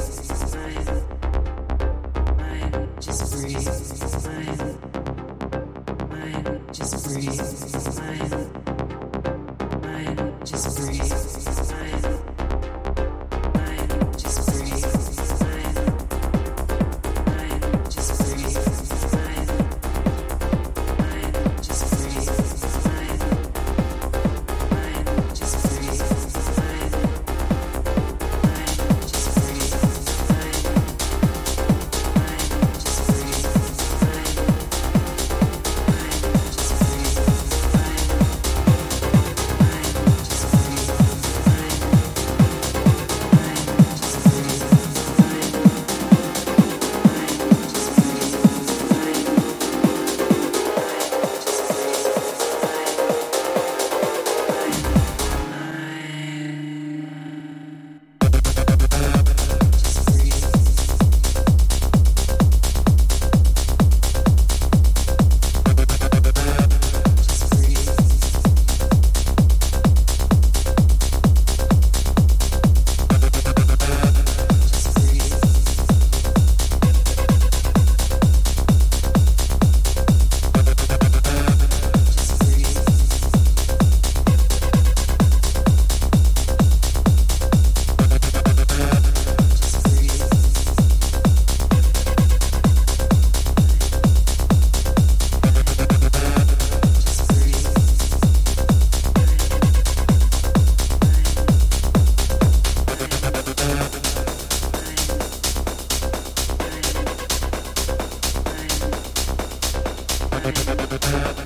Just breathe. Just breathe. just breathe. Thank you.